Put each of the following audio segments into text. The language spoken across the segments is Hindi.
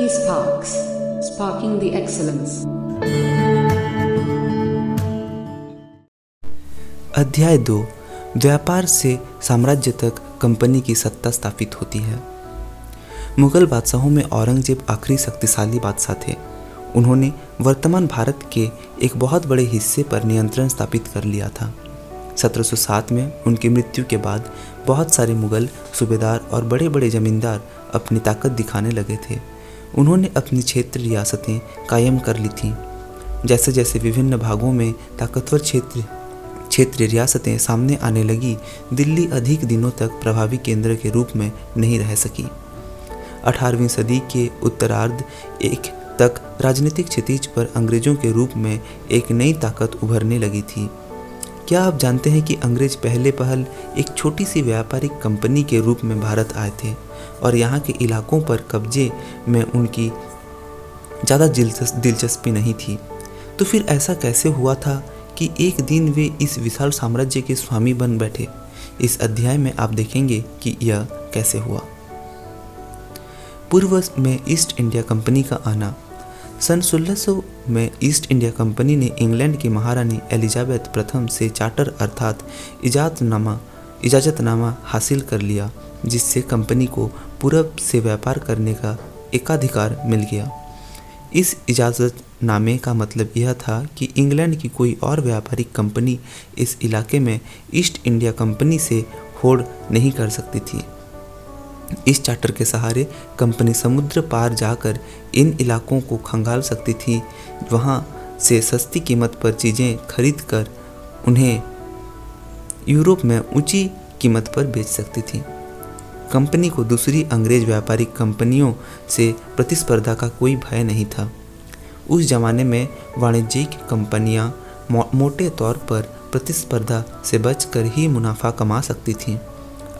eSparks, sparking the excellence. अध्याय दो व्यापार से साम्राज्य तक कंपनी की सत्ता स्थापित होती है। मुगल बादशाहों में औरंगज़ेब आखिरी शक्तिशाली बादशाह थे। उन्होंने वर्तमान भारत के एक बहुत बड़े हिस्से पर नियंत्रण स्थापित कर लिया था। 1707 में उनकी मृत्यु के बाद बहुत सारे मुगल सूबेदार और बड़े बड़े जमींदार अपनी ताकत दिखाने लगे थे। उन्होंने अपनी क्षेत्र रियासतें कायम कर ली थीं। जैसे जैसे विभिन्न भागों में ताकतवर क्षेत्र क्षेत्रीय रियासतें सामने आने लगी, दिल्ली अधिक दिनों तक प्रभावी केंद्र के रूप में नहीं रह सकी। 18वीं सदी के उत्तरार्ध एक तक राजनीतिक क्षितिज पर अंग्रेज़ों के रूप में एक नई ताकत उभरने लगी थी। क्या आप जानते हैं कि अंग्रेज़ पहले पहल एक छोटी सी व्यापारिक कंपनी के रूप में भारत आए थे? और यहाँ के इलाकों पर कब्जे में उनकी ज़्यादा दिलचस्पी नहीं थी। तो फिर ऐसा कैसे हुआ था कि एक दिन वे इस विशाल साम्राज्य के स्वामी बन बैठे? इस अध्याय में आप देखेंगे कि यह कैसे हुआ। पूर्व में ईस्ट इंडिया कंपनी का आना। सन 1600 में ईस्ट इंडिया कंपनी ने इंग्लैंड की महारानी एलिजाबेथ प्रथम से चार्टर अर्थात इजाजतनामा इजाज़तनामा हासिल कर लिया, जिससे कंपनी को पूरब से व्यापार करने का एकाधिकार मिल गया। इस इजाज़तनामे का मतलब यह था कि इंग्लैंड की कोई और व्यापारिक कंपनी इस इलाके में ईस्ट इंडिया कंपनी से होड़ नहीं कर सकती थी। इस चार्टर के सहारे कंपनी समुद्र पार जाकर इन इलाकों को खंगाल सकती थी, वहाँ से सस्ती कीमत पर चीज़ें खरीद कर उन्हें यूरोप में ऊँची कीमत पर बेच सकती थी। कंपनी को दूसरी अंग्रेज़ व्यापारिक कंपनियों से प्रतिस्पर्धा का कोई भय नहीं था। उस जमाने में वाणिज्यिक कंपनियाँ मो, मोटे तौर पर प्रतिस्पर्धा से बचकर ही मुनाफा कमा सकती थीं।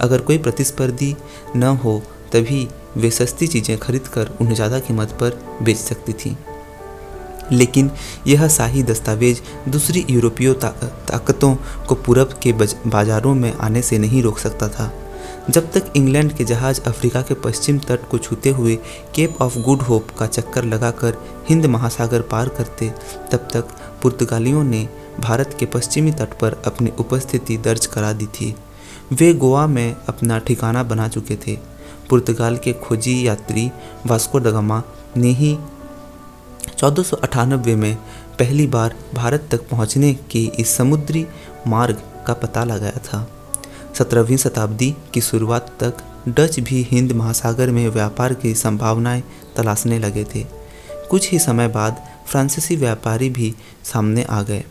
अगर कोई प्रतिस्पर्धी न हो तभी वे सस्ती चीज़ें खरीद कर उन्हें ज़्यादा कीमत पर बेच सकती थी। लेकिन यह शाही दस्तावेज़ दूसरी यूरोपीय ताकतों को पूरब के बाजारों में आने से नहीं रोक सकता था। जब तक इंग्लैंड के जहाज़ अफ्रीका के पश्चिम तट को छूते हुए केप ऑफ़ गुड होप का चक्कर लगाकर हिंद महासागर पार करते, तब तक पुर्तगालियों ने भारत के पश्चिमी तट पर अपनी उपस्थिति दर्ज करा दी थी। वे गोवा में अपना ठिकाना बना चुके थे। पुर्तगाल के खोजी यात्री वास्को दगामा ने ही चौदह में पहली बार भारत तक पहुँचने के इस समुद्री मार्ग का पता लगाया था। सत्रहवीं शताब्दी की शुरुआत तक डच भी हिंद महासागर में व्यापार की संभावनाएँ तलाशने लगे थे। कुछ ही समय बाद फ्रांसीसी व्यापारी भी सामने आ गए।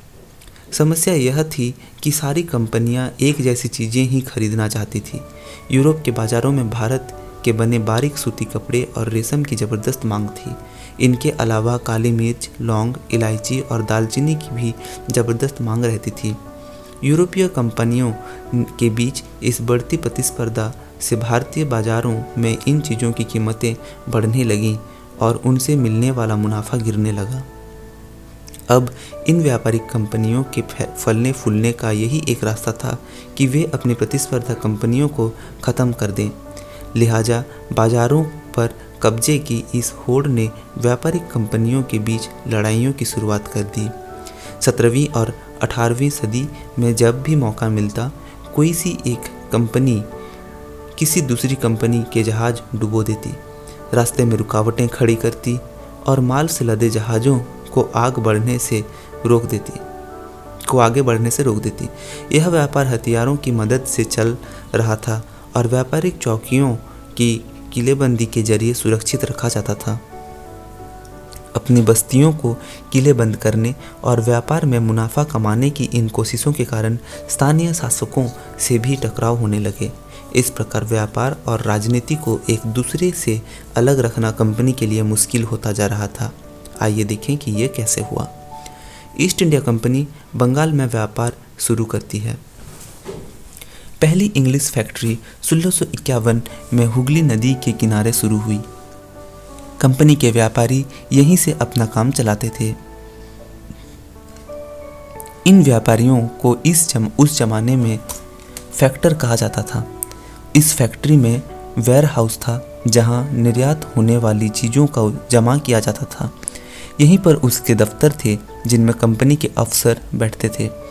समस्या यह थी कि सारी कंपनियाँ एक जैसी चीज़ें ही खरीदना चाहती थी। यूरोप के बाज़ारों में भारत के बने बारीक सूती कपड़े और रेशम की ज़बरदस्त मांग थी। इनके अलावा काली मिर्च, लौंग, इलायची और दालचीनी की भी ज़बरदस्त मांग रहती थी। यूरोपीय कंपनियों के बीच इस बढ़ती प्रतिस्पर्धा से भारतीय बाज़ारों में इन चीज़ों की कीमतें बढ़ने लगीं और उनसे मिलने वाला मुनाफा गिरने लगा। अब इन व्यापारिक कंपनियों के फलने फूलने का यही एक रास्ता था कि वे अपनी प्रतिस्पर्धा कंपनियों को ख़त्म कर दें। लिहाजा बाज़ारों पर कब्जे की इस होड़ ने व्यापारिक कंपनियों के बीच लड़ाइयों की शुरुआत कर दी। सत्रहवीं और अठारहवीं सदी में जब भी मौका मिलता, कोई सी एक कंपनी किसी दूसरी कंपनी के जहाज़ डुबो देती। रास्ते में रुकावटें खड़ी करती और माल से लदे जहाज़ों को आग बढ़ने से रोक देती, को आगे बढ़ने से रोक देती। यह व्यापार हथियारों की मदद से चल रहा था और व्यापारिक चौकियों की किलेबंदी के ज़रिए सुरक्षित रखा जाता था। अपनी बस्तियों को किले बंद करने और व्यापार में मुनाफा कमाने की इन कोशिशों के कारण स्थानीय शासकों से भी टकराव होने लगे। इस प्रकार व्यापार और राजनीति को एक दूसरे से अलग रखना कंपनी के लिए मुश्किल होता जा रहा था। आइए देखें कि ये कैसे हुआ। ईस्ट इंडिया कंपनी बंगाल में व्यापार शुरू करती है। पहली इंग्लिश फैक्ट्री सोलह में हुगली नदी के किनारे शुरू हुई। कंपनी के व्यापारी यहीं से अपना काम चलाते थे। इन व्यापारियों को इस जम, उस जमाने में फैक्टर कहा जाता था। इस फैक्ट्री में वेयर हाउस था जहाँ निर्यात होने वाली चीज़ों का जमा किया जाता था। यहीं पर उसके दफ्तर थे जिनमें कंपनी के अफसर बैठते थे।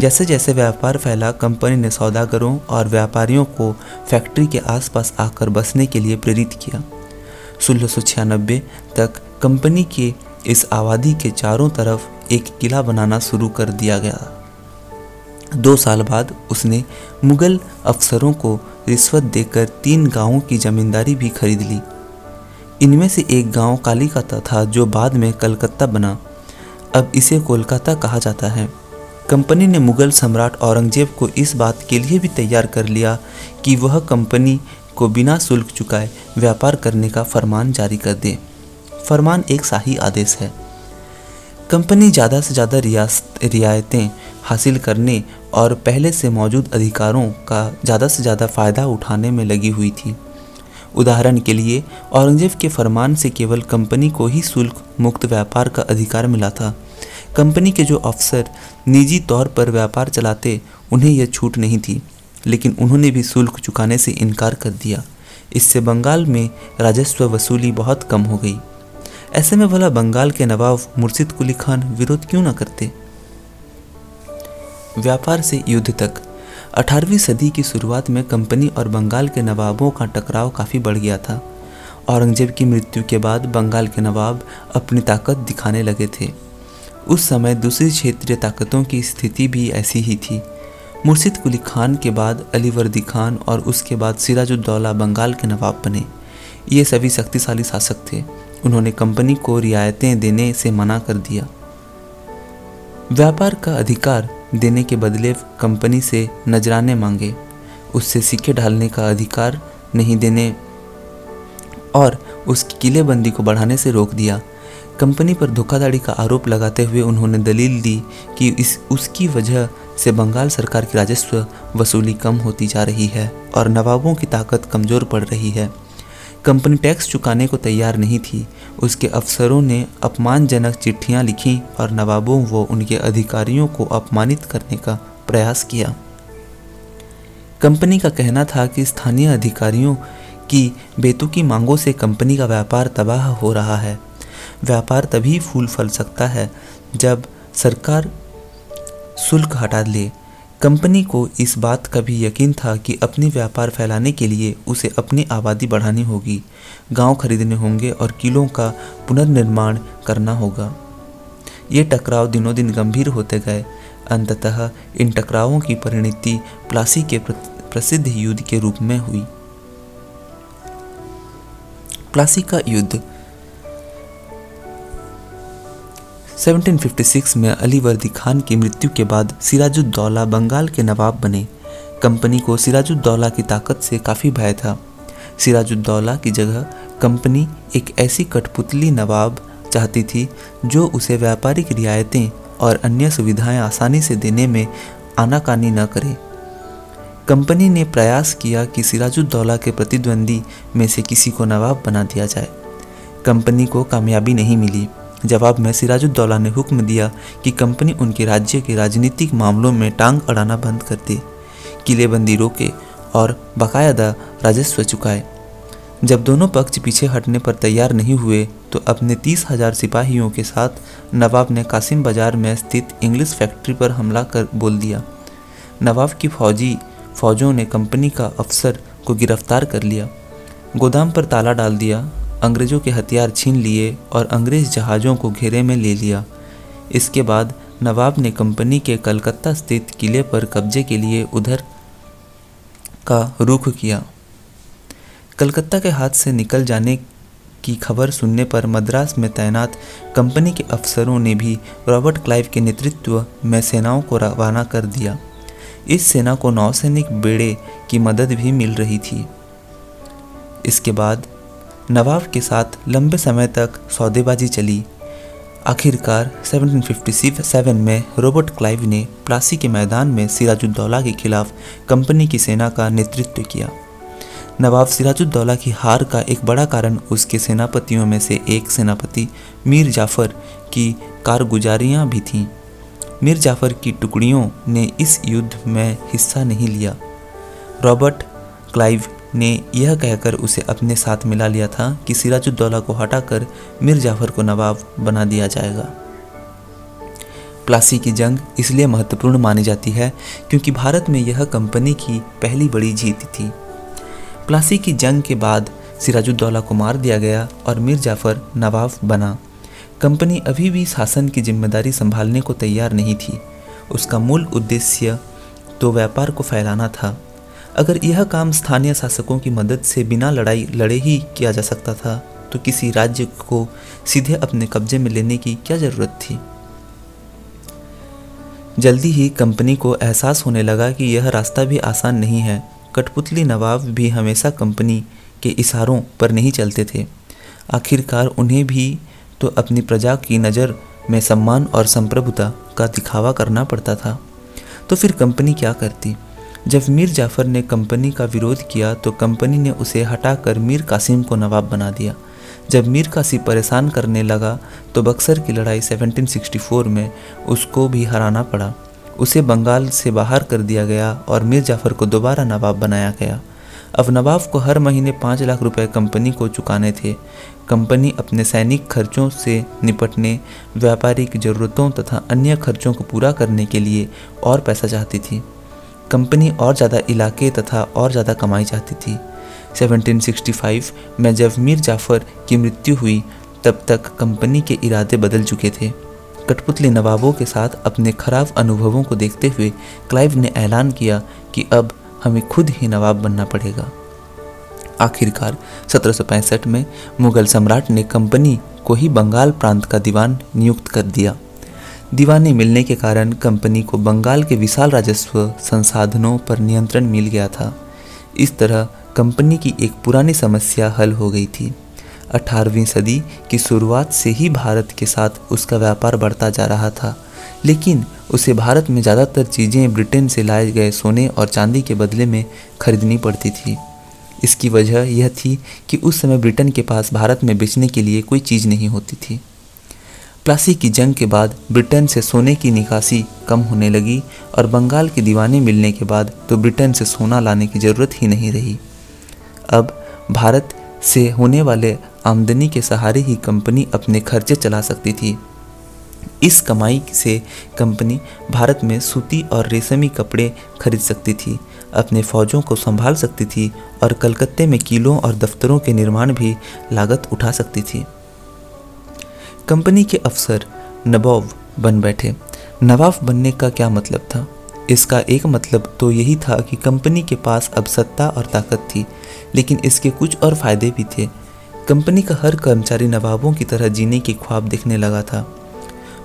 जैसे जैसे व्यापार फैला, कंपनी ने सौदागरों और व्यापारियों को फैक्ट्री के आसपास आकर बसने के लिए प्रेरित किया। सोलह तक कंपनी के इस आबादी के चारों तरफ़ एक किला बनाना शुरू कर दिया गया। दो साल बाद उसने मुगल अफसरों को रिश्वत देकर तीन गाँवों की जमींदारी भी खरीद ली। इनमें से एक गाँव कालीकता था, जो बाद में कलकत्ता बना। अब इसे कोलकाता कहा जाता है। कंपनी ने मुगल सम्राट औरंगज़ेब को इस बात के लिए भी तैयार कर लिया कि वह कंपनी को बिना शुल्क चुकाए व्यापार करने का फरमान जारी कर दे। फरमान एक शाही आदेश है। कंपनी ज़्यादा से ज़्यादा रियायतें हासिल करने और पहले से मौजूद अधिकारों का ज़्यादा से ज़्यादा फ़ायदा उठाने में लगी हुई थी। उदाहरण के लिए, औरंगज़ेब के फरमान से केवल कंपनी को ही शुल्क मुक्त व्यापार का अधिकार मिला था। कंपनी के जो अफसर निजी तौर पर व्यापार चलाते, उन्हें यह छूट नहीं थी, लेकिन उन्होंने भी शुल्क चुकाने से इनकार कर दिया। इससे बंगाल में राजस्व वसूली बहुत कम हो गई। ऐसे में भला बंगाल के नवाब मुर्शिद कुली खान विरोध क्यों ना करते? व्यापार से युद्ध तक। 18वीं सदी की शुरुआत में कंपनी और बंगाल के नवाबों का टकराव काफ़ी बढ़ गया था। औरंगज़ेब की मृत्यु के बाद बंगाल के नवाब अपनी ताकत दिखाने लगे थे। उस समय दूसरी क्षेत्रीय ताकतों की स्थिति भी ऐसी ही थी। मुर्शिद कुली खान के बाद अलीवर्दी खान और उसके बाद सिराजुद्दौला बंगाल के नवाब बने। ये सभी शक्तिशाली शासक थे। उन्होंने कंपनी को रियायतें देने से मना कर दिया। व्यापार का अधिकार देने के बदले कंपनी से नजराने मांगे। उससे सिक्के ढालने का अधिकार नहीं देने और उसकी किलेबंदी को बढ़ाने से रोक दिया। कंपनी पर धोखाधड़ी का आरोप लगाते हुए उन्होंने दलील दी कि इस, उसकी वजह से बंगाल सरकार की राजस्व वसूली कम होती जा रही है और नवाबों की ताकत कमज़ोर पड़ रही है। कंपनी टैक्स चुकाने को तैयार नहीं थी। उसके अफसरों ने अपमानजनक चिट्ठियाँ लिखीं और नवाबों व उनके अधिकारियों को अपमानित करने का प्रयास किया। कंपनी का कहना था कि स्थानीय अधिकारियों की बेतुकी मांगों से कंपनी का व्यापार तबाह हो रहा है। व्यापार तभी फूल फल सकता है जब सरकार शुल्क हटा ले। कंपनी को इस बात का भी यकीन था कि अपनी व्यापार फैलाने के लिए उसे अपनी आबादी बढ़ानी होगी। गाँव खरीदने होंगे और किलों का पुनर्निर्माण करना होगा। ये टकराव दिनों दिन गंभीर होते गए। अंततः इन टकरावों की परिणति प्लासी के प्रसिद्ध युद्ध के रूप में हुई। प्लासी का युद्ध 1756 में अली वर्दी खान की मृत्यु के बाद सिराजुद्दौला बंगाल के नवाब बने। कंपनी को सिराजुद्दौला की ताकत से काफ़ी भय था। सिराजुद्दौला की जगह कंपनी एक ऐसी कठपुतली नवाब चाहती थी, जो उसे व्यापारिक रियायतें और अन्य सुविधाएँ आसानी से देने में आनाकानी न करे। कंपनी ने प्रयास किया कि सिराजुद्दौला के प्रतिद्वंदी में से किसी को नवाब बना दिया जाए। कंपनी को कामयाबी नहीं मिली। जवाब में सिराजुद्दौला ने हुक्म दिया कि कंपनी उनके राज्य के राजनीतिक मामलों में टांग अड़ाना बंद कर दे, किलेबंदी रोके और बाकायदा राजस्व चुकाए। जब दोनों पक्ष पीछे हटने पर तैयार नहीं हुए तो अपने तीस हज़ार सिपाहियों के साथ नवाब ने कासिम बाज़ार में स्थित इंग्लिश फैक्ट्री पर हमला कर बोल दिया। नवाब की फौजी, फौजों ने कंपनी का अफसर को गिरफ़्तार कर लिया। गोदाम पर ताला डाल दिया अंग्रेज़ों के हथियार छीन लिए और अंग्रेज़ जहाज़ों को घेरे में ले लिया। इसके बाद नवाब ने कंपनी के कलकत्ता स्थित किले पर कब्जे के लिए उधर का रुख किया। कलकत्ता के हाथ से निकल जाने की खबर सुनने पर मद्रास में तैनात कंपनी के अफसरों ने भी रॉबर्ट क्लाइव के नेतृत्व में सेनाओं को रवाना कर दिया। इस सेना को नौसैनिक बेड़े की मदद भी मिल रही थी। इसके बाद नवाब के साथ लंबे समय तक सौदेबाजी चली। आखिरकार 1757 में रॉबर्ट क्लाइव ने प्लासी के मैदान में सिराजुद्दौला के खिलाफ कंपनी की सेना का नेतृत्व किया। नवाब सिराजुद्दौला की हार का एक बड़ा कारण उसके सेनापतियों में से एक सेनापति मीर जाफ़र की कारगुजारियाँ भी थीं। मीर जाफ़र की टुकड़ियों ने इस युद्ध में हिस्सा नहीं लिया। रॉबर्ट क्लाइव ने यह कहकर उसे अपने साथ मिला लिया था कि सिराजुद्दौला को हटाकर मीर जाफ़र को नवाब बना दिया जाएगा। प्लासी की जंग इसलिए महत्वपूर्ण मानी जाती है क्योंकि भारत में यह कंपनी की पहली बड़ी जीत थी। प्लासी की जंग के बाद सिराजुद्दौला को मार दिया गया और मीर जाफ़र नवाब बना। कंपनी अभी भी शासन की ज़िम्मेदारी संभालने को तैयार नहीं थी। उसका मूल उद्देश्य तो व्यापार को फैलाना था। अगर यह काम स्थानीय शासकों की मदद से बिना लड़ाई, लड़े ही किया जा सकता था तो किसी राज्य को सीधे अपने कब्जे में लेने की क्या ज़रूरत थी? जल्दी ही कंपनी को एहसास होने लगा कि यह रास्ता भी आसान नहीं है। कठपुतली नवाब भी हमेशा कंपनी के इशारों पर नहीं चलते थे। आखिरकार उन्हें भी तो अपनी प्रजा की नज़र में सम्मान और संप्रभुता का दिखावा करना पड़ता था। तो फिर कंपनी क्या करती? जब मीर जाफ़र ने कंपनी का विरोध किया तो कंपनी ने उसे हटाकर मीर कासिम को नवाब बना दिया। जब मीर कासिम परेशान करने लगा तो बक्सर की लड़ाई 1764 में उसको भी हराना पड़ा। उसे बंगाल से बाहर कर दिया गया और मीर जाफ़र को दोबारा नवाब बनाया गया। अब नवाब को हर महीने पाँच लाख रुपए कंपनी को चुकाने थे। कंपनी अपने सैनिक खर्चों से निपटने, व्यापारिक ज़रूरतों तथा अन्य खर्चों को पूरा करने के लिए और पैसा चाहती थी। कंपनी और ज़्यादा इलाके तथा और ज़्यादा कमाई चाहती थी। 1765 में जब मीर जाफ़र की मृत्यु हुई, तब तक कंपनी के इरादे बदल चुके थे। कठपुतली नवाबों के साथ अपने खराब अनुभवों को देखते हुए क्लाइव ने ऐलान किया कि अब हमें खुद ही नवाब बनना पड़ेगा। आखिरकार 1765 में मुगल सम्राट ने कंपनी को ही बंगाल प्रांत का दीवान नियुक्त कर दिया। दीवानी मिलने के कारण कंपनी को बंगाल के विशाल राजस्व संसाधनों पर नियंत्रण मिल गया था। इस तरह कंपनी की एक पुरानी समस्या हल हो गई थी। 18वीं सदी की शुरुआत से ही भारत के साथ उसका व्यापार बढ़ता जा रहा था, लेकिन उसे भारत में ज़्यादातर चीज़ें ब्रिटेन से लाए गए सोने और चांदी के बदले में खरीदनी पड़ती थी। इसकी वजह यह थी कि उस समय ब्रिटेन के पास भारत में बेचने के लिए कोई चीज़ नहीं होती थी। प्लासी की जंग के बाद ब्रिटेन से सोने की निकासी कम होने लगी और बंगाल के दीवाने मिलने के बाद तो ब्रिटेन से सोना लाने की ज़रूरत ही नहीं रही। अब भारत से होने वाले आमदनी के सहारे ही कंपनी अपने खर्चे चला सकती थी। इस कमाई से कंपनी भारत में सूती और रेशमी कपड़े खरीद सकती थी, अपने फौजों को संभाल सकती थी और कलकत्ते में किलों और दफ्तरों के निर्माण भी लागत उठा सकती थी। कंपनी के अफसर नवाब बन बैठे। नवाब बनने का क्या मतलब था? इसका एक मतलब तो यही था कि कंपनी के पास अब सत्ता और ताकत थी, लेकिन इसके कुछ और फ़ायदे भी थे। कंपनी का हर कर्मचारी नवाबों की तरह जीने के ख्वाब देखने लगा था।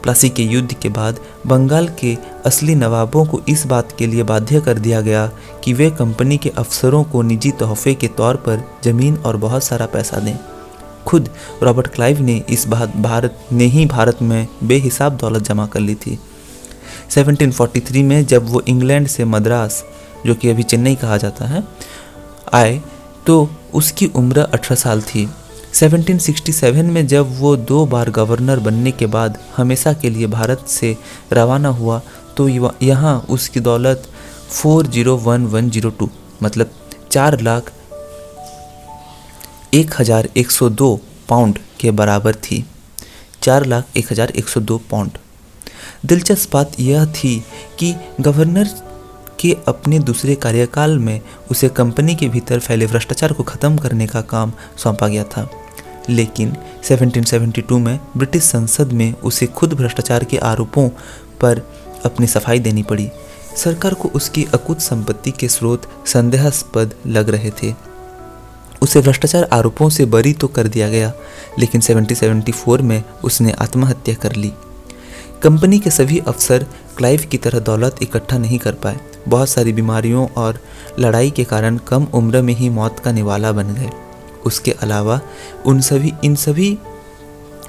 प्लासी के युद्ध के बाद बंगाल के असली नवाबों को इस बात के लिए बाध्य कर दिया गया कि वे कंपनी के अफसरों को निजी तोहफे के तौर पर ज़मीन और बहुत सारा पैसा दें। खुद रॉबर्ट क्लाइव ने इस बात, भारत ने ही भारत में बेहिसाब दौलत जमा कर ली थी। 1743 में जब वो इंग्लैंड से मद्रास, जो कि अभी चेन्नई कहा जाता है, आए तो उसकी उम्र 18 साल थी। 1767 में जब वो दो बार गवर्नर बनने के बाद हमेशा के लिए भारत से रवाना हुआ तो यहाँ उसकी दौलत 401102 मतलब चार लाख एक हज़ार एक सौ दो पाउंड के बराबर थी। चार लाख एक हज़ार एक सौ दो पाउंड। दिलचस्प बात यह थी कि गवर्नर के अपने दूसरे कार्यकाल में उसे कंपनी के भीतर फैले भ्रष्टाचार को ख़त्म करने का काम सौंपा गया था। लेकिन 1772 में ब्रिटिश संसद में उसे खुद भ्रष्टाचार के आरोपों पर अपनी सफ़ाई देनी पड़ी। सरकार को उसकी अकुत संपत्ति के स्रोत संदेहास्पद लग रहे थे। उसे भ्रष्टाचार आरोपों से बरी तो कर दिया गया, लेकिन 1774 में उसने आत्महत्या कर ली। कंपनी के सभी अफसर क्लाइव की तरह दौलत इकट्ठा नहीं कर पाए। बहुत सारी बीमारियों और लड़ाई के कारण कम उम्र में ही मौत का निवाला बन गए। उसके अलावा उन सभी, इन सभी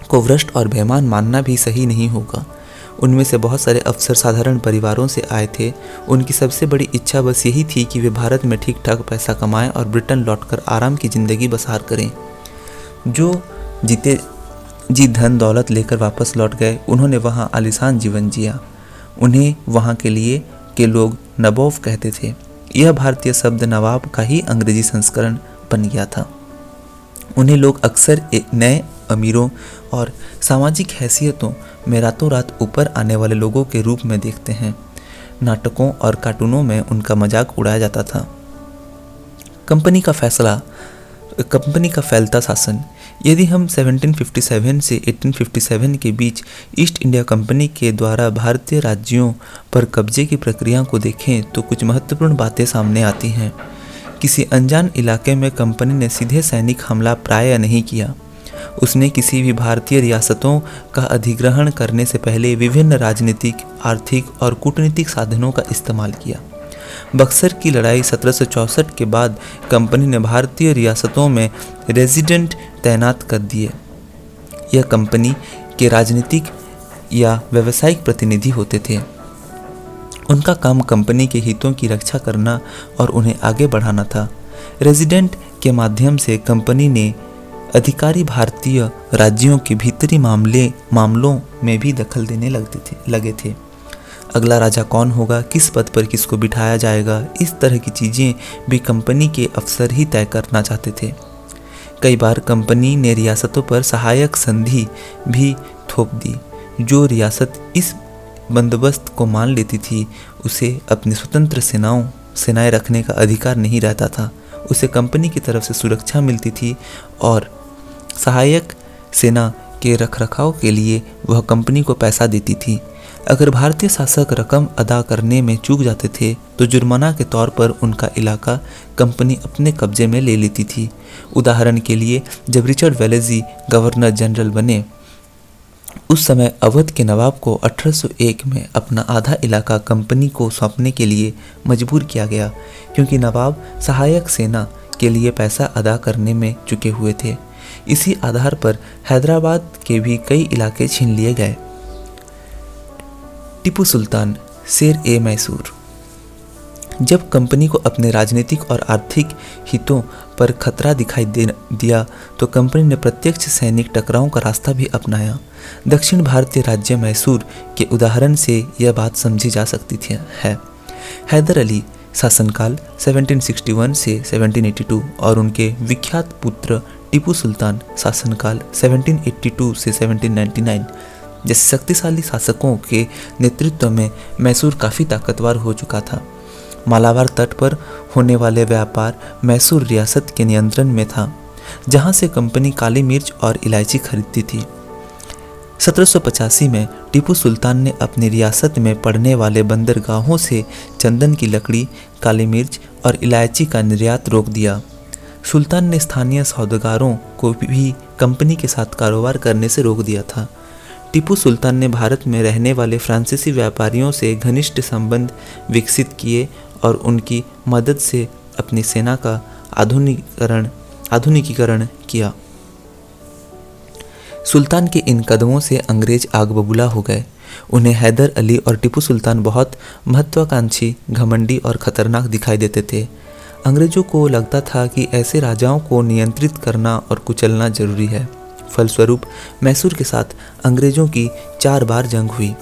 को भ्रष्ट और बेमान मानना भी सही नहीं होगा। उनमें से बहुत सारे अफसर साधारण परिवारों से आए थे। उनकी सबसे बड़ी इच्छा बस यही थी कि वे भारत में ठीक ठाक पैसा कमाएँ और ब्रिटेन लौटकर आराम की ज़िंदगी बसार करें। जो जीते, जी धन दौलत लेकर वापस लौट गए, उन्होंने वहाँ आलिशान जीवन जिया। उन्हें वहाँ के लिए के लोग नबोव कहते थे। यह भारतीय शब्द नवाब का ही अंग्रेज़ी संस्करण बन गया था। उन्हें लोग अक्सर नए अमीरों और सामाजिक हैसियतों में रातों रात ऊपर आने वाले लोगों के रूप में देखते हैं। नाटकों और कार्टूनों में उनका मज़ाक उड़ाया जाता था। कंपनी का फैसला, कंपनी का फैलता शासन। यदि हम 1757 से 1857 के बीच ईस्ट इंडिया कंपनी के द्वारा भारतीय राज्यों पर कब्जे की प्रक्रिया को देखें तो कुछ महत्वपूर्ण बातें सामने आती हैं। किसी अनजान इलाके में कंपनी ने सीधे सैनिक हमला प्राय नहीं किया। उसने किसी भी भारतीय रियासतों का अधिग्रहण करने से पहले विभिन्न राजनीतिक, आर्थिक और कूटनीतिक साधनों का इस्तेमाल किया। बक्सर की लड़ाई सत्रह के बाद कंपनी ने भारतीय रियासतों में रेजिडेंट तैनात कर दिए। यह कंपनी के राजनीतिक या व्यावसायिक प्रतिनिधि होते थे। उनका काम कंपनी के हितों की रक्षा करना और उन्हें आगे बढ़ाना था। रेजिडेंट के माध्यम से कंपनी ने अधिकारी भारतीय राज्यों के भीतरी मामले, मामलों में भी दखल देने लगते थे, लगे थे। अगला राजा कौन होगा, किस पद पर किसको बिठाया जाएगा, इस तरह की चीज़ें भी कंपनी के अफसर ही तय करना चाहते थे। कई बार कंपनी ने रियासतों पर सहायक संधि भी थोप दी, जो रियासत इस बंदोबस्त को मान लेती थी, उसे अपनी स्वतंत्र सेनाओं, सेनाएँ रखने का अधिकार नहीं रहता था, उसे कंपनी की तरफ़ से सुरक्षा मिलती थी और सहायक सेना के रखरखाव के लिए वह कंपनी को पैसा देती थी। अगर भारतीय शासक रकम अदा करने में चूक जाते थे तो जुर्माना के तौर पर उनका इलाका कंपनी अपने कब्जे में ले लेती थी। उदाहरण के लिए, जब रिचर्ड वेलेजी गवर्नर जनरल बने, उस समय अवध के नवाब को 1801 में अपना आधा इलाका कंपनी को सौंपने के लिए मजबूर किया गया, क्योंकि नवाब सहायक सेना के लिए पैसा अदा करने में चुके हुए थे। इसी आधार पर हैदराबाद के भी कई इलाके छीन लिए गए। टीपू सुल्तान, शेर ए मैसूर। जब कंपनी को अपने राजनीतिक और आर्थिक हितों पर खतरा दिखाई दे, दिया तो कंपनी ने प्रत्यक्ष सैनिक टकराव का रास्ता भी अपनाया। दक्षिण भारतीय राज्य मैसूर के उदाहरण से यह बात समझी जा सकती थी, है। हैदर अली शासनकाल 1761 से 1782 और उनके विख्यात पुत्र टीपू सुल्तान शासनकाल 1782 से 1799 जैसे शक्तिशाली शासकों के नेतृत्व में मैसूर काफ़ी ताकतवर हो चुका था। मालाबार तट पर होने वाले व्यापार मैसूर रियासत के नियंत्रण में था, जहाँ से कंपनी काली मिर्च और इलायची खरीदती थी। 1785 में टीपू सुल्तान ने अपनी रियासत में पड़ने वाले बंदरगाहों से चंदन की लकड़ी, काली मिर्च और इलायची का निर्यात रोक दिया। सुल्तान ने स्थानीय सौदेगारों को भी कंपनी के साथ कारोबार करने से रोक दिया था। टीपू सुल्तान ने भारत में रहने वाले फ्रांसीसी व्यापारियों से घनिष्ठ संबंध विकसित किए और उनकी मदद से अपनी सेना का आधुनिकरण आधुनिकीकरण किया। सुल्तान के इन कदमों से अंग्रेज़ आग बबूला हो गए। उन्हें हैदर अली और टीपू सुल्तान बहुत महत्वाकांक्षी घमंडी और खतरनाक दिखाई देते थे। अंग्रेज़ों को लगता था कि ऐसे राजाओं को नियंत्रित करना और कुचलना ज़रूरी है। फलस्वरूप मैसूर के साथ अंग्रेज़ों की चार बार जंग हुई।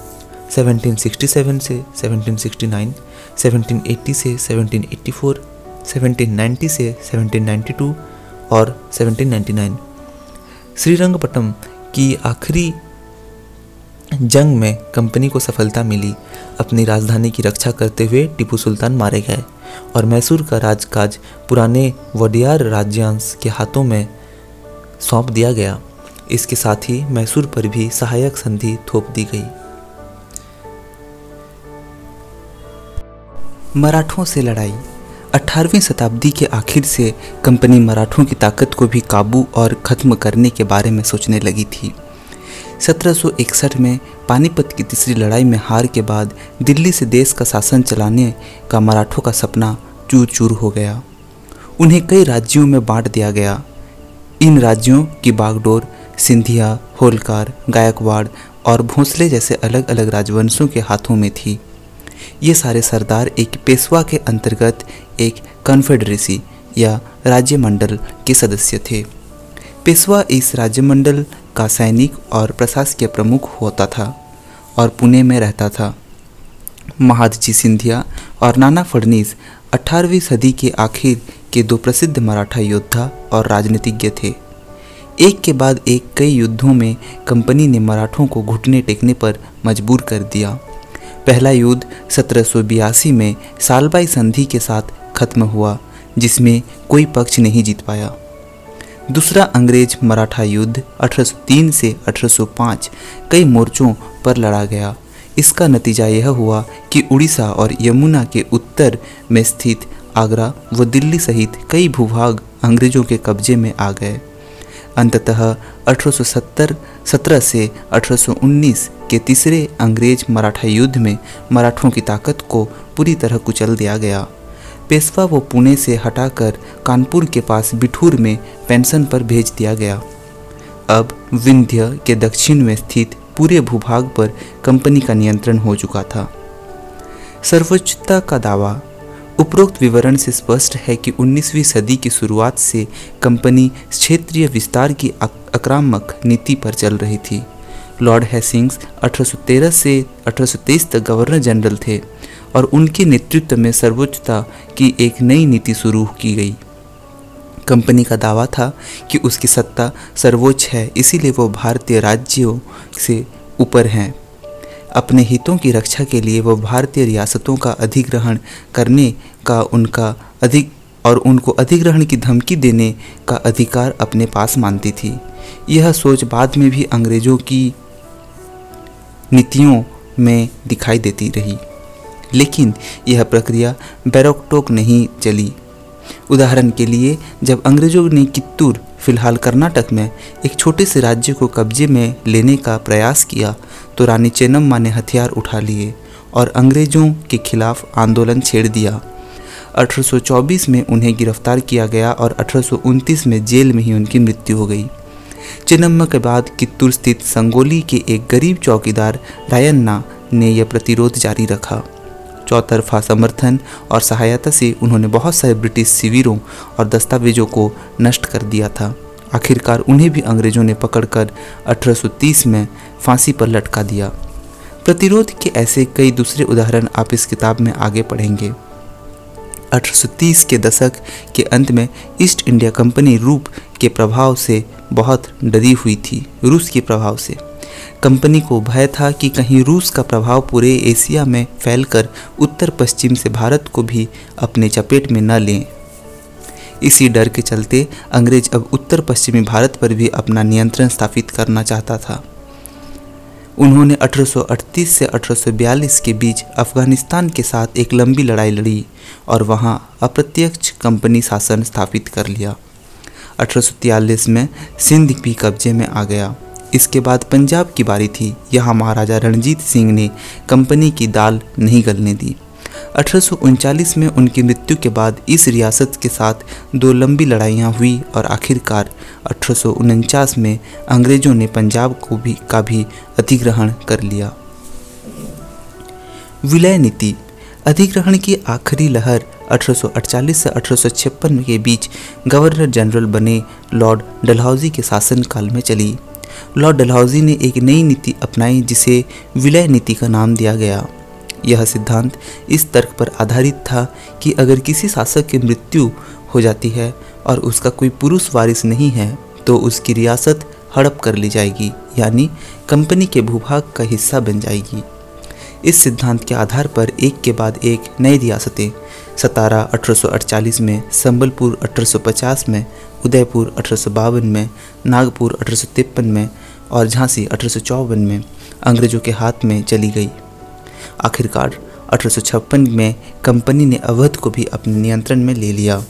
1767 से 1769, 1780 से 1784, 1790 से 1792 और 1799 श्रीरंगपट्टम की आखिरी जंग में कंपनी को सफलता मिली। अपनी राजधानी की रक्षा करते हुए टीपू सुल्तान मारे गए। और मैसूर का राजकाज पुराने वडियार राज्यांश के हाथों में सौंप दिया गया। इसके साथ ही मैसूर पर भी सहायक संधि थोप दी गई। मराठों से लड़ाई। 18वीं शताब्दी के आखिर से कंपनी मराठों की ताकत को भी काबू और ख़त्म करने के बारे में सोचने लगी थी। 1761 में पानीपत की तीसरी लड़ाई में हार के बाद दिल्ली से देश का शासन चलाने का मराठों का सपना चूर चूर हो गया। उन्हें कई राज्यों में बांट दिया गया। इन राज्यों की बागडोर, सिंधिया, होलकार, गायकवाड़ और भोंसले जैसे अलग अलग राजवंशों के हाथों में थी। ये सारे सरदार एक पेशवा के अंतर्गत एक कन्फेडरेसी या राज्यमंडल के सदस्य थे। पेशवा इस राज्य मंडल का सैनिक और प्रशासकीय प्रमुख होता था और पुणे में रहता था। महादजी सिंधिया और नाना फडनीस 18वीं सदी के आखिर के दो प्रसिद्ध मराठा योद्धा और राजनीतिज्ञ थे। एक के बाद एक कई युद्धों में कंपनी ने मराठों को घुटने टेकने पर मजबूर कर दिया। पहला युद्ध सत्रह सौ बयासी में सालबाई संधि के साथ खत्म हुआ, जिसमें कोई पक्ष नहीं जीत पाया। दूसरा अंग्रेज़ मराठा युद्ध 1803 से 1805 कई मोर्चों पर लड़ा गया। इसका नतीजा यह हुआ कि उड़ीसा और यमुना के उत्तर में स्थित आगरा व दिल्ली सहित कई भूभाग अंग्रेज़ों के कब्जे में आ गए। अंततः 1870 17 से 1819 के तीसरे अंग्रेज़ मराठा युद्ध में मराठों की ताकत को पूरी तरह कुचल दिया गया। पेशवा वो पुणे से हटाकर कानपुर के पास बिठूर में पेंशन पर भेज दिया गया। अब विंध्य के दक्षिण में स्थित पूरे भूभाग पर कंपनी का नियंत्रण हो चुका था। सर्वोच्चता का दावा, उपरोक्त विवरण से स्पष्ट है कि 19वीं सदी की शुरुआत से कंपनी क्षेत्रीय विस्तार की आक्रामक नीति पर चल रही थी। लॉर्ड हैसिंग्स 1813 से 1823 तक गवर्नर जनरल थे। और उनके नेतृत्व में सर्वोच्चता की एक नई नीति शुरू की गई। कंपनी का दावा था कि उसकी सत्ता सर्वोच्च है, इसीलिए वो भारतीय राज्यों से ऊपर हैं। अपने हितों की रक्षा के लिए वह भारतीय रियासतों का अधिग्रहण करने का उनका अधिक और उनको अधिग्रहण की धमकी देने का अधिकार अपने पास मानती थी। यह सोच बाद में भी अंग्रेज़ों की नीतियों में दिखाई देती रही। लेकिन यह प्रक्रिया बैरोकटोक नहीं चली। उदाहरण के लिए, जब अंग्रेज़ों ने कित्तूर, फ़िलहाल कर्नाटक में, एक छोटे से राज्य को कब्जे में लेने का प्रयास किया तो रानी चेन्नम्मा ने हथियार उठा लिए और अंग्रेज़ों के खिलाफ आंदोलन छेड़ दिया। 1824 में उन्हें गिरफ़्तार किया गया और 1829 में जेल में ही उनकी मृत्यु हो गई। चेन्नम्मा के बाद कित्तूर स्थित संगोली के एक गरीब चौकीदार रायन्ना ने यह प्रतिरोध जारी रखा। चौतरफा समर्थन और सहायता से उन्होंने बहुत सारे ब्रिटिश शिविरों और दस्तावेजों को नष्ट कर दिया था। आखिरकार उन्हें भी अंग्रेज़ों ने पकड़कर 1830 में फांसी पर लटका दिया। प्रतिरोध के ऐसे कई दूसरे उदाहरण आप इस किताब में आगे पढ़ेंगे। 1830 के दशक के अंत में ईस्ट इंडिया कंपनी रूप के प्रभाव से बहुत डरी हुई थी, रूस के प्रभाव से। कंपनी को भय था कि कहीं रूस का प्रभाव पूरे एशिया में फैलकर उत्तर पश्चिम से भारत को भी अपने चपेट में न लें। इसी डर के चलते अंग्रेज़ अब उत्तर पश्चिमी भारत पर भी अपना नियंत्रण स्थापित करना चाहता था। उन्होंने 1838 से 1842 के बीच अफ़गानिस्तान के साथ एक लंबी लड़ाई लड़ी और वहाँ अप्रत्यक्ष कंपनी शासन स्थापित कर लिया। 1843 में सिंध भी कब्जे में आ गया। इसके बाद पंजाब की बारी थी। यहाँ महाराजा रणजीत सिंह ने कंपनी की दाल नहीं गलने दी। अठारह में उनकी मृत्यु के बाद इस रियासत के साथ दो लंबी लड़ाइयाँ हुई और आखिरकार अठारह सौ उनचास में अंग्रेज़ों ने पंजाब को भी, का भी अधिग्रहण कर लिया। विलय नीति। अधिग्रहण की आखिरी लहर 1848 से अठारह सौ छप्पन के बीच गवर्नर जनरल बने लॉर्ड डलहौजी के शासनकाल में चली। लॉर्ड डलहौजी ने एक नई नीति अपनाई, जिसे विलय नीति का नाम दिया गया। यह सिद्धांत इस तर्क पर आधारित था कि अगर किसी शासक की मृत्यु हो जाती है और उसका कोई पुरुष वारिस नहीं है तो उसकी रियासत हड़प कर ली जाएगी, यानी कंपनी के भूभाग का हिस्सा बन जाएगी। इस सिद्धांत के आधार पर एक के बाद एक नई रियासतें। सतारा अठारह में संबलपुर 1850 में, उदयपुर अठारह सौ बावन में, नागपुर अठारह सौ तिरपन में और झांसी अठारह सौ चौवन में अंग्रेज़ों के हाथ में चली गई। आखिरकार अठारह सौ छप्पन में कंपनी ने अवध को भी अपने नियंत्रण में ले लिया।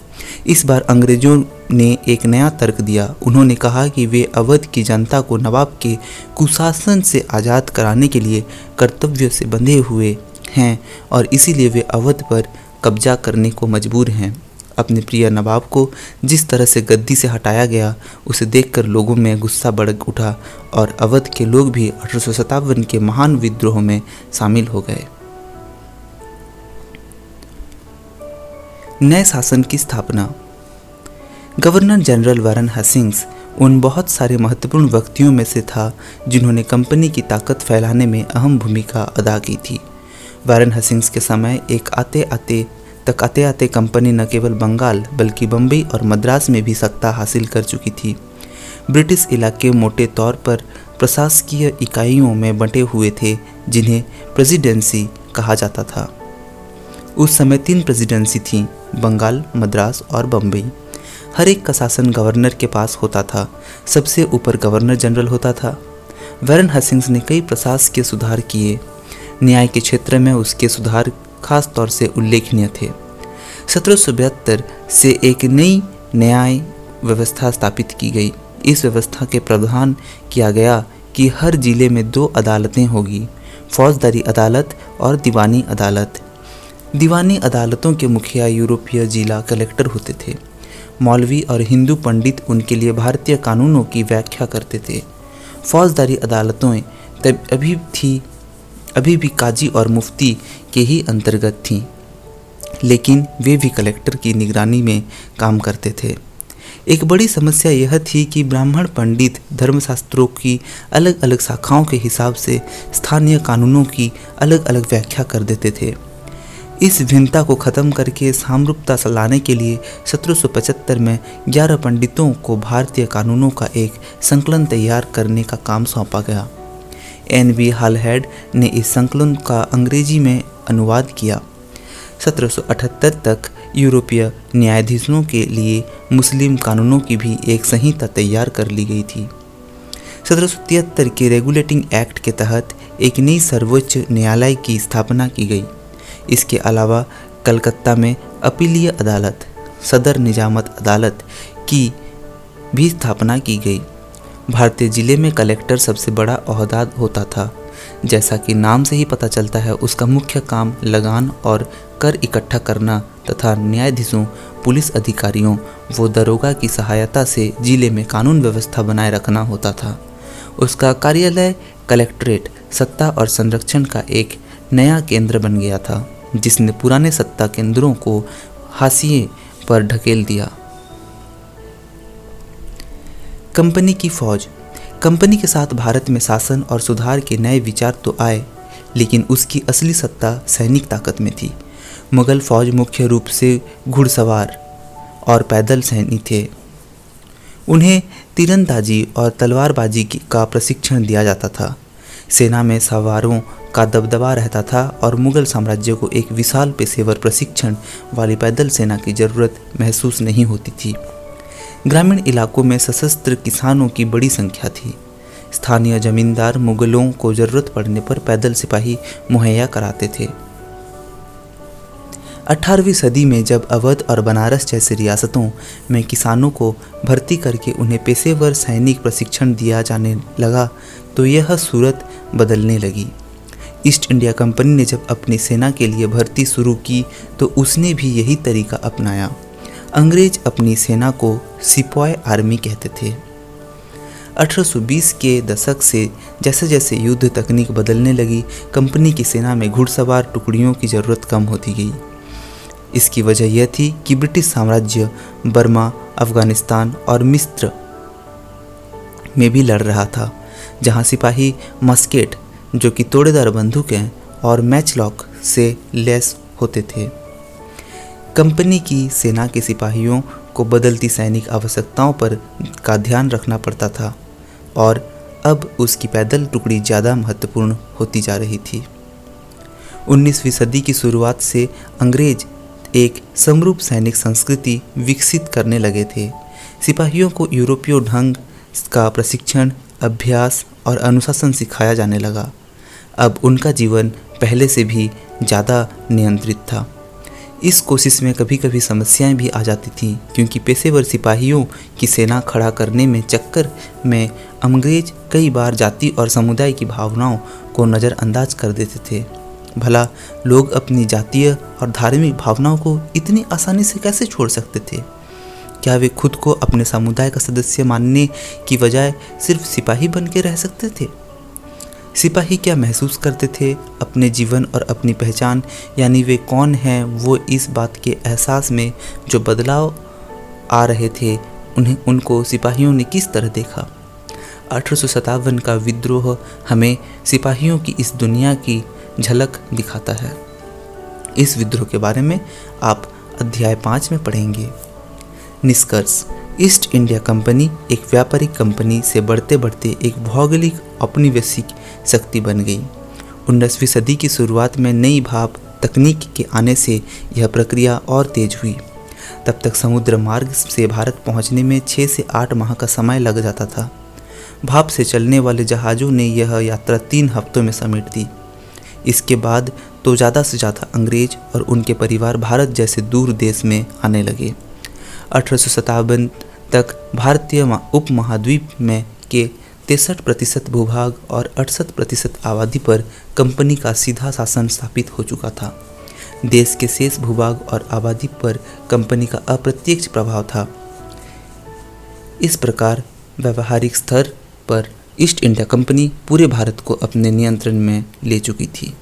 इस बार अंग्रेज़ों ने एक नया तर्क दिया। उन्होंने कहा कि वे अवध की जनता को नवाब के कुशासन से आज़ाद कराने के लिए कर्तव्य से बंधे हुए हैं और इसीलिए वे अवध पर कब्जा करने को मजबूर हैं। अपने प्रिय नवाब को जिस तरह से गद्दी से हटाया गया, उसे देखकर लोगों में गुस्सा बढ़ उठा और अवध के लोग भी अठारह सौ सतावन के महान विद्रोह में शामिल हो गए। नए शासन की स्थापना। गवर्नर जनरल वारन हसिंग्स उन बहुत सारे महत्वपूर्ण व्यक्तियों में से था, जिन्होंने कंपनी की ताकत फैलाने में अहम भूमिका अदा की थी। वारन हसिंग्स के समय एक आते आते तक आते आते कंपनी न केवल बंगाल, बल्कि बम्बई और मद्रास में भी सत्ता हासिल कर चुकी थी। ब्रिटिश इलाके मोटे तौर पर प्रशासकीय इकाइयों में बंटे हुए थे, जिन्हें प्रेसिडेंसी कहा जाता था। उस समय तीन प्रेसिडेंसी थीं बंगाल, मद्रास और बम्बई हर एक का शासन गवर्नर के पास होता था। सबसे ऊपर गवर्नर जनरल होता था। वैरन हसिंग्स ने कई प्रशासकीय सुधार किए। न्याय के क्षेत्र में उसके सुधार खास तौर से उल्लेखनीय थे। सत्रह सौ बहत्तर से एक नई न्याय व्यवस्था स्थापित की गई। इस व्यवस्था के प्रावधान किया गया कि हर ज़िले में दो अदालतें होगी। फौजदारी अदालत और दीवानी अदालत। दीवानी अदालतों के मुखिया यूरोपीय जिला कलेक्टर होते थे। मौलवी और हिंदू पंडित उनके लिए भारतीय कानूनों की व्याख्या करते थे। फौजदारी अदालतें तब अभी थी, अभी भी काजी और मुफ्ती के ही अंतर्गत थीं, लेकिन वे भी कलेक्टर की निगरानी में काम करते थे। एक बड़ी समस्या यह थी कि ब्राह्मण पंडित धर्मशास्त्रों की अलग अलग शाखाओं के हिसाब से स्थानीय कानूनों की अलग अलग व्याख्या कर देते थे। इस भिन्नता को खत्म करके सामरूपता लाने के लिए 1775 में 11 पंडितों को भारतीय कानूनों का एक संकलन तैयार करने का काम सौंपा गया। एन बी हालहेड ने इस संकलन का अंग्रेज़ी में अनुवाद किया। 1778 तक यूरोपीय न्यायाधीशों के लिए मुस्लिम कानूनों की भी एक संहिता तैयार कर ली गई थी। सत्रह सौ तिहत्तर के रेगुलेटिंग एक्ट के तहत एक नई सर्वोच्च न्यायालय की स्थापना की गई। इसके अलावा कलकत्ता में अपीलीय अदालत, सदर निजामत अदालत की भी स्थापना की गई। भारतीय ज़िले में कलेक्टर सबसे बड़ा अहदा होता था। जैसा कि नाम से ही पता चलता है, उसका मुख्य काम लगान और कर इकट्ठा करना तथा न्यायाधीशों, पुलिस अधिकारियों, व दरोगा की सहायता से ज़िले में कानून व्यवस्था बनाए रखना होता था। उसका कार्यालय कलेक्ट्रेट, सत्ता और संरक्षण का एक नया केंद्र बन गया था। जिसने पुराने सत्ता केंद्रों को हाशिए पर ढकेल दिया। कंपनी की फौज। कंपनी के साथ भारत में शासन और सुधार के नए विचार तो आए, लेकिन उसकी असली सत्ता सैनिक ताकत में थी। मुगल फौज मुख्य रूप से घुड़सवार और पैदल सैनिक थे। उन्हें तीरंदाजी और तलवारबाजी का प्रशिक्षण दिया जाता था। सेना में सवारों का दबदबा रहता था और मुगल साम्राज्य को एक विशाल पेशेवर प्रशिक्षण वाली पैदल सेना की ज़रूरत महसूस नहीं होती थी। ग्रामीण इलाकों में सशस्त्र किसानों की बड़ी संख्या थी। स्थानीय जमींदार मुगलों को ज़रूरत पड़ने पर पैदल सिपाही मुहैया कराते थे। 18वीं सदी में जब अवध और बनारस जैसी रियासतों में किसानों को भर्ती करके उन्हें पेशेवर सैनिक प्रशिक्षण दिया जाने लगा तो यह सूरत बदलने लगी। ईस्ट इंडिया कंपनी ने जब अपनी सेना के लिए भर्ती शुरू की तो उसने भी यही तरीका अपनाया। अंग्रेज़ अपनी सेना को सिपॉय आर्मी कहते थे। 1820 के दशक से जैसे जैसे युद्ध तकनीक बदलने लगी, कंपनी की सेना में घुड़सवार टुकड़ियों की ज़रूरत कम होती गई। इसकी वजह यह थी कि ब्रिटिश साम्राज्य बर्मा, अफ़गानिस्तान और मिस्र में भी लड़ रहा था, जहाँ सिपाही मस्केट, जो कि तोड़ेदार बंदूकें और मैचलॉक से लैस होते थे। कंपनी की सेना के सिपाहियों को बदलती सैनिक आवश्यकताओं पर का ध्यान रखना पड़ता था और अब उसकी पैदल टुकड़ी ज़्यादा महत्वपूर्ण होती जा रही थी। 19वीं सदी की शुरुआत से अंग्रेज़ एक समरूप सैनिक संस्कृति विकसित करने लगे थे। सिपाहियों को यूरोपीय ढंग का प्रशिक्षण, अभ्यास और अनुशासन सिखाया जाने लगा। अब उनका जीवन पहले से भी ज़्यादा नियंत्रित था। इस कोशिश में कभी कभी समस्याएँ भी आ जाती थीं, क्योंकि पेशेवर सिपाहियों की सेना खड़ा करने में चक्कर में अंग्रेज़ कई बार जाति और समुदाय की भावनाओं को नज़रअंदाज कर देते थे। भला लोग अपनी जातीय और धार्मिक भावनाओं को इतनी आसानी से कैसे छोड़ सकते थे? क्या वे खुद को अपने समुदाय का सदस्य मानने की बजाय सिर्फ़ सिपाही बन के रह सकते थे? सिपाही क्या महसूस करते थे अपने जीवन और अपनी पहचान? यानी वे कौन हैं वो इस बात के एहसास में जो बदलाव आ रहे थे, उन्हें, उनको सिपाहियों ने किस तरह देखा? अठारह सौ सतावन का विद्रोह हमें सिपाहियों की इस दुनिया की झलक दिखाता है। इस विद्रोह के बारे में आप अध्याय पाँच में पढ़ेंगे। निष्कर्ष, ईस्ट इंडिया कंपनी एक व्यापारिक कंपनी से बढ़ते बढ़ते एक भौगोलिक औपनिवेशिक शक्ति बन गई। उन्नीसवीं सदी की शुरुआत में नई भाप तकनीक के आने से यह प्रक्रिया और तेज हुई। तब तक समुद्र मार्ग से भारत पहुँचने में छः से आठ माह का समय लग जाता था। भाप से चलने वाले जहाज़ों ने यह यात्रा तीन हफ्तों में समेट दी। इसके बाद तो ज़्यादा से ज़्यादा अंग्रेज़ और उनके परिवार भारत जैसे दूर देश में आने लगे। अठारह सौ सतावन तक भारतीय उपमहाद्वीप में के तिरसठ प्रतिशत भूभाग और अड़सठ प्रतिशत आबादी पर कंपनी का सीधा शासन स्थापित हो चुका था। देश के शेष भूभाग और आबादी पर कंपनी का अप्रत्यक्ष प्रभाव था। इस प्रकार व्यवहारिक स्तर पर ईस्ट इंडिया कंपनी पूरे भारत को अपने नियंत्रण में ले चुकी थी।